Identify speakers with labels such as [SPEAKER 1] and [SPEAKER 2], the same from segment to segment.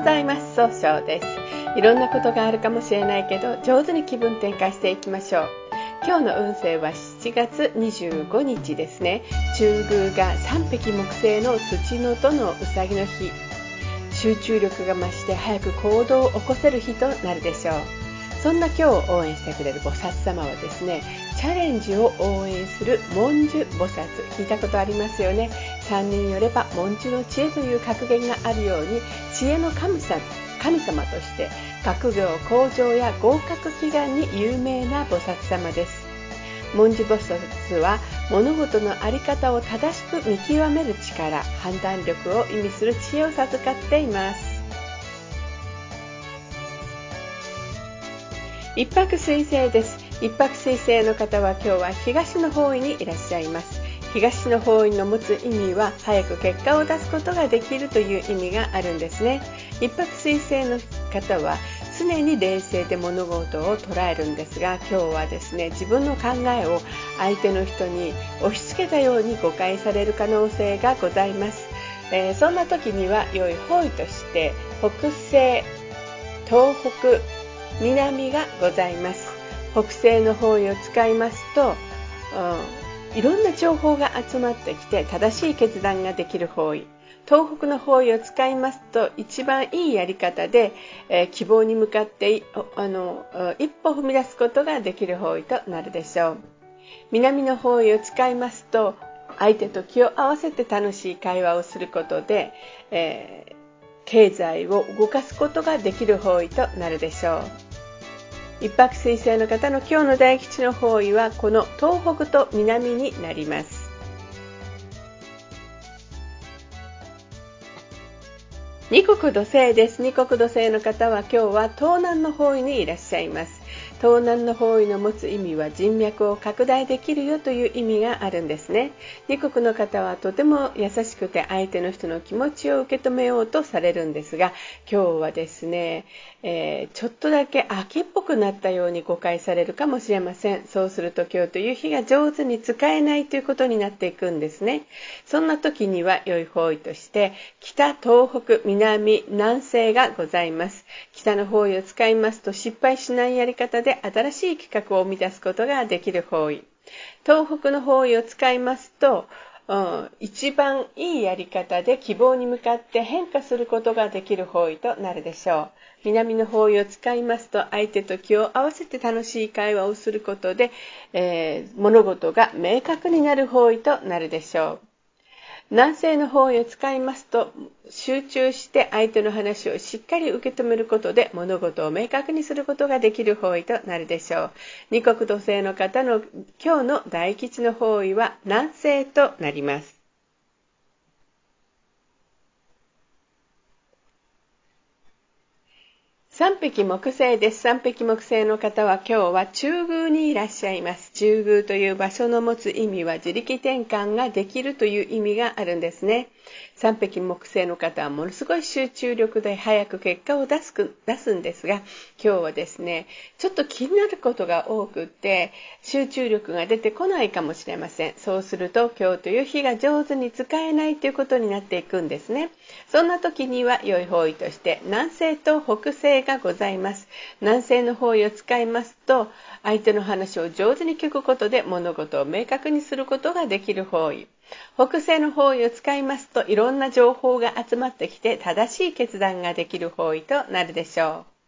[SPEAKER 1] ございます。総称です。いろんなことがあるかもしれないけど上手に気分転換していきましょう。今日の運勢は7月25日ですね。中宮が3匹木星の土のとのうさぎの日。集中力が増して早く行動を起こせる日となるでしょう。そんな今日を応援してくれる菩薩様はですねチャレンジを応援する文殊菩薩。聞いたことありますよね。3人よれば文殊の知恵という格言があるように知恵の神様神様として学業向上や合格祈願に有名な菩薩様です。文殊菩薩は物事の在り方を正しく見極める力判断力を意味する知恵を授かっています。一泊水星です。一泊水星の方は今日は東の方位にいらっしゃいます。東の方位の持つ意味は早く結果を出すことができるという意味があるんですね。一泊水星の方は常に冷静で物事を捉えるんですが今日はですね自分の考えを相手の人に押し付けたように誤解される可能性がございます、えー、そんな時には良い方位として北西東北南がございます。北西の方位を使いますと、うん、いろんな情報が集まってきて正しい決断ができる方位。東北の方位を使いますと一番いいやり方で、えー、希望に向かってあの一歩踏み出すことができる方位となるでしょう。南の方位を使いますと相手と気を合わせて楽しい会話をすることで、えー、経済を動かすことができる方位となるでしょう。一泊水星の方の今日の大吉の方位はこの東北と南になります二国土星です。二国土星の方は今日は東南の方位にいらっしゃいます。東南の方位の持つ意味は人脈を拡大できるよという意味があるんですね。二国の方はとても優しくて相手の人の気持ちを受け止めようとされるんですが、今日はですね、えー、ちょっとだけ秋っぽくなったように誤解されるかもしれません。そうすると今日という日が上手に使えないということになっていくんですね。そんな時には良い方位として北、東北、南、南西がございます。北の方位を使いますと失敗しないやり方で新しい企画を生み出すことができる方位。東北の方位を使いますと、うん、一番いいやり方で希望に向かって変化することができる方位となるでしょう。南の方位を使いますと相手と気を合わせて楽しい会話をすることで、えー、物事が明確になる方位となるでしょう。南西の方位を使いますと集中して相手の話をしっかり受け止めることで物事を明確にすることができる方位となるでしょう。二国土星の方の今日の大吉の方位は南西となります。三匹木星です。三匹木星の方は今日は中宮にいらっしゃいます。中宮という場所の持つ意味は自力転換ができるという意味があるんですね。三匹木星の方はものすごい集中力で早く結果を出す出すんですが、今日はですね、ちょっと気になることが多くって、集中力が出てこないかもしれません。そうすると今日という日が上手に使えないということになっていくんですね。そんな時には良い方位として南西と北西がございます。南西の方位を使いますと、相手の話を上手に聞くことで物事を明確にすることができる方位。北西の方位を使いますといろんな情報が集まってきて正しい決断ができる方位となるでしょう。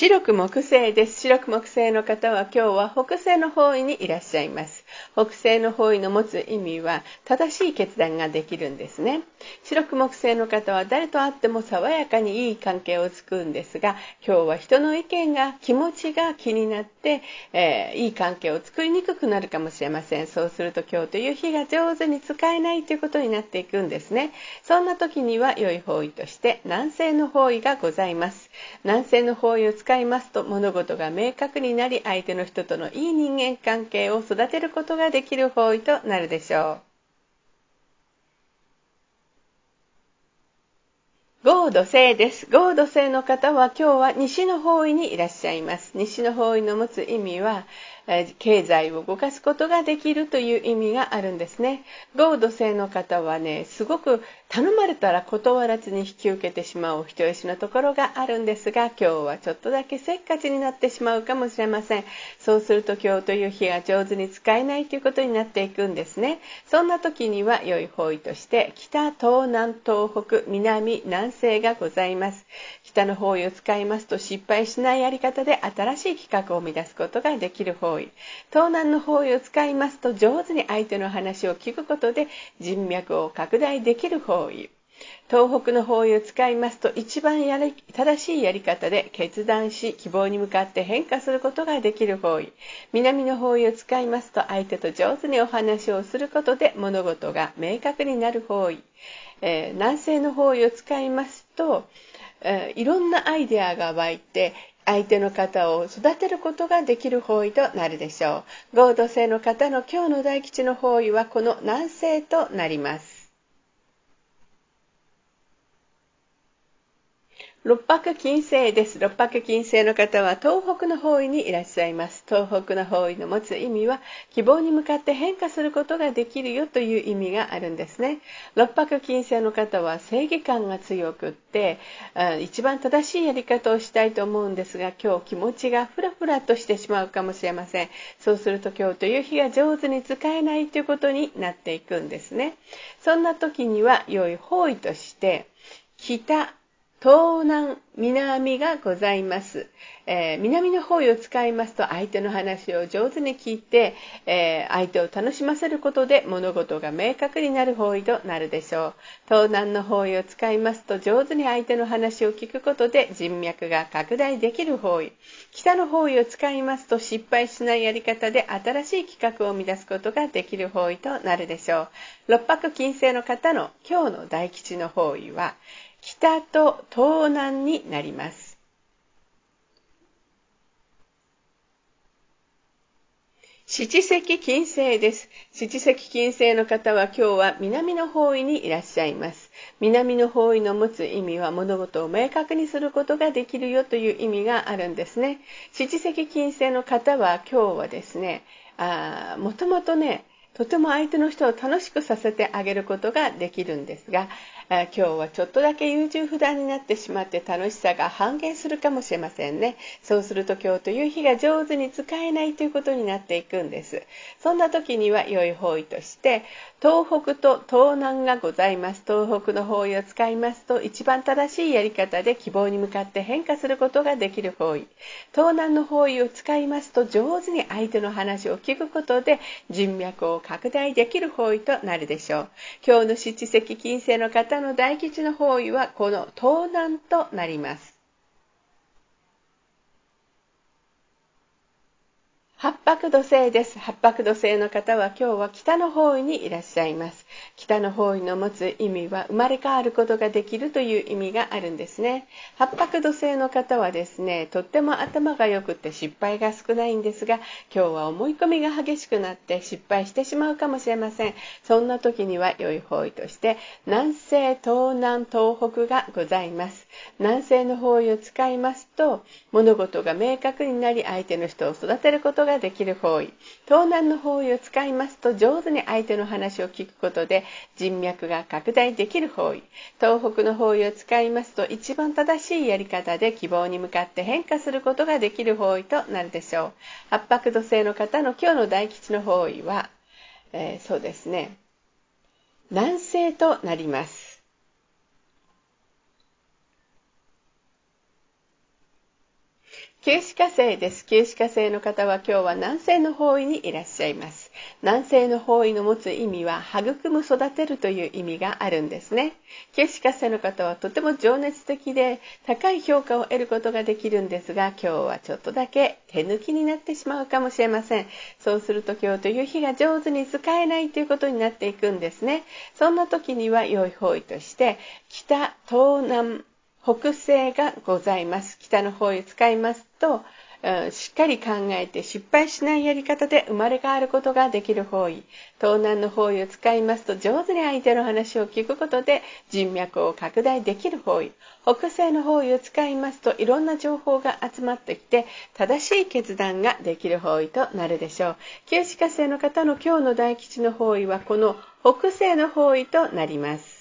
[SPEAKER 1] 白く木星です。白く木星の方は今日は北西の方位にいらっしゃいます。北西の方位の持つ意味は正しい決断ができるんですね。白く木星の方は誰と会っても爽やかにいい関係を作るんですが、今日は人の意見が気持ちが気になって、えー、いい関係を作りにくくなるかもしれません。そうすると今日という日が上手に使えないということになっていくんですね。そんな時には良い方位として南西の方位がございます。南西の方位を使いますと物事が明確になり相手の人とのいい人間関係を育てることができる方位となるでしょう。ゴード星です。ゴード星の方は今日は西の方位にいらっしゃいます。西の方位の持つ意味は、経済を動かすことができるという意味があるんですね。ゴード星の方はね、すごく頼まれたら断らずに引き受けてしまうお人よしのところがあるんですが、今日はちょっとだけせっかちになってしまうかもしれません。そうすると今日という日が上手に使えないということになっていくんですね。そんな時には良い方位として北、東南、東北、南、南西がございます。北の方位を使いますと失敗しないやり方で新しい企画を生み出すことができる方位。東南の方位を使いますと上手に相手の話を聞くことで人脈を拡大できる方位。東北の方位を使いますと一番やり正しいやり方で決断し希望に向かって変化することができる方位南の方位を使いますと相手と上手にお話をすることで物事が明確になる方位、えー、南西の方位を使いますと、えー、いろんなアイデアが湧いて相手の方を育てることができる方位となるでしょう。合同性の方の今日の大吉の方位はこの南西となります。六白金星です。六白金星の方は東北の方位にいらっしゃいます。東北の方位の持つ意味は希望に向かって変化することができるよという意味があるんですね。六白金星の方は正義感が強くって一番正しいやり方をしたいと思うんですが今日気持ちがフラフラとしてしまうかもしれません。そうすると今日という日が上手に使えないということになっていくんですね。そんな時には良い方位として北東南、南がございます。えー、南の方位を使いますと相手の話を上手に聞いて、えー、相手を楽しませることで物事が明確になる方位となるでしょう。東南の方位を使いますと上手に相手の話を聞くことで人脈が拡大できる方位。北の方位を使いますと失敗しないやり方で新しい企画を生み出すことができる方位となるでしょう。六白金星の方の今日の大吉の方位は、北と東南になります。七石金星です。七石金星の方は今日は南の方位にいらっしゃいます。南の方位の持つ意味は物事を明確にすることができるよという意味があるんですね。七石金星の方は今日はですね、あもともとね、とても相手の人を楽しくさせてあげることができるんですが、今日はちょっとだけ優柔不断になってしまって楽しさが半減するかもしれませんね。そうすると今日という日が上手に使えないということになっていくんです。そんな時には良い方位として、東北と東南がございます。東北の方位を使いますと一番正しいやり方で希望に向かって変化することができる方位。東南の方位を使いますと上手に相手の話を聞くことで人脈を拡大できる方位となるでしょう。今日の七石金星の方の大吉の方位はこの東南となります。八白土星です。八白土星の方は今日は北の方位にいらっしゃいます。北の方位の持つ意味は生まれ変わることができるという意味があるんですね。八白土星の方はですね、とっても頭が良くて失敗が少ないんですが、今日は思い込みが激しくなって失敗してしまうかもしれません。そんな時には良い方位として、南西、東南、東北がございます。南西の方位を使いますと、物事が明確になり相手の人を育てることができる方位東南の方位を使いますと上手に相手の話を聞くことで人脈が拡大できる方位東北の方位を使いますと一番正しいやり方で希望に向かって変化することができる方位となるでしょう八白土星の方の今日の大吉の方位は、えー、そうですね南西となります九死火星です。九死火星の方は今日は南西の方位にいらっしゃいます。南西の方位の持つ意味は育む育てるという意味があるんですね。九死火星の方はとても情熱的で高い評価を得ることができるんですが今日はちょっとだけ手抜きになってしまうかもしれません。そうすると今日という日が上手に使えないということになっていくんですね。そんな時には良い方位として北、東南、北西がございます。北の方位使いますと、しっかり考えて失敗しないやり方で生まれ変わることができる方位東南の方位を使いますと上手に相手の話を聞くことで人脈を拡大できる方位北西の方位を使いますといろん。な情報が集まってきて正しい決断ができる方位となるでしょう旧歯科生の方の今日の大吉の方位はこの北西の方位となります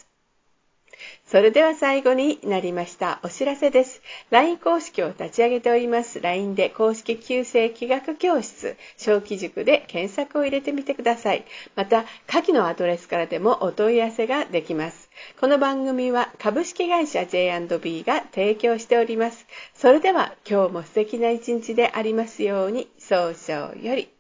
[SPEAKER 1] それでは最後になりましたお知らせです。LINE 公式を立ち上げております。LINE で公式旧正気学教室、小規塾で検索を入れてみてください。また、下記のアドレスからでもお問い合わせができます。この番組は株式会社 J&B が提供しております。それでは今日も素敵な一日でありますように、早々より。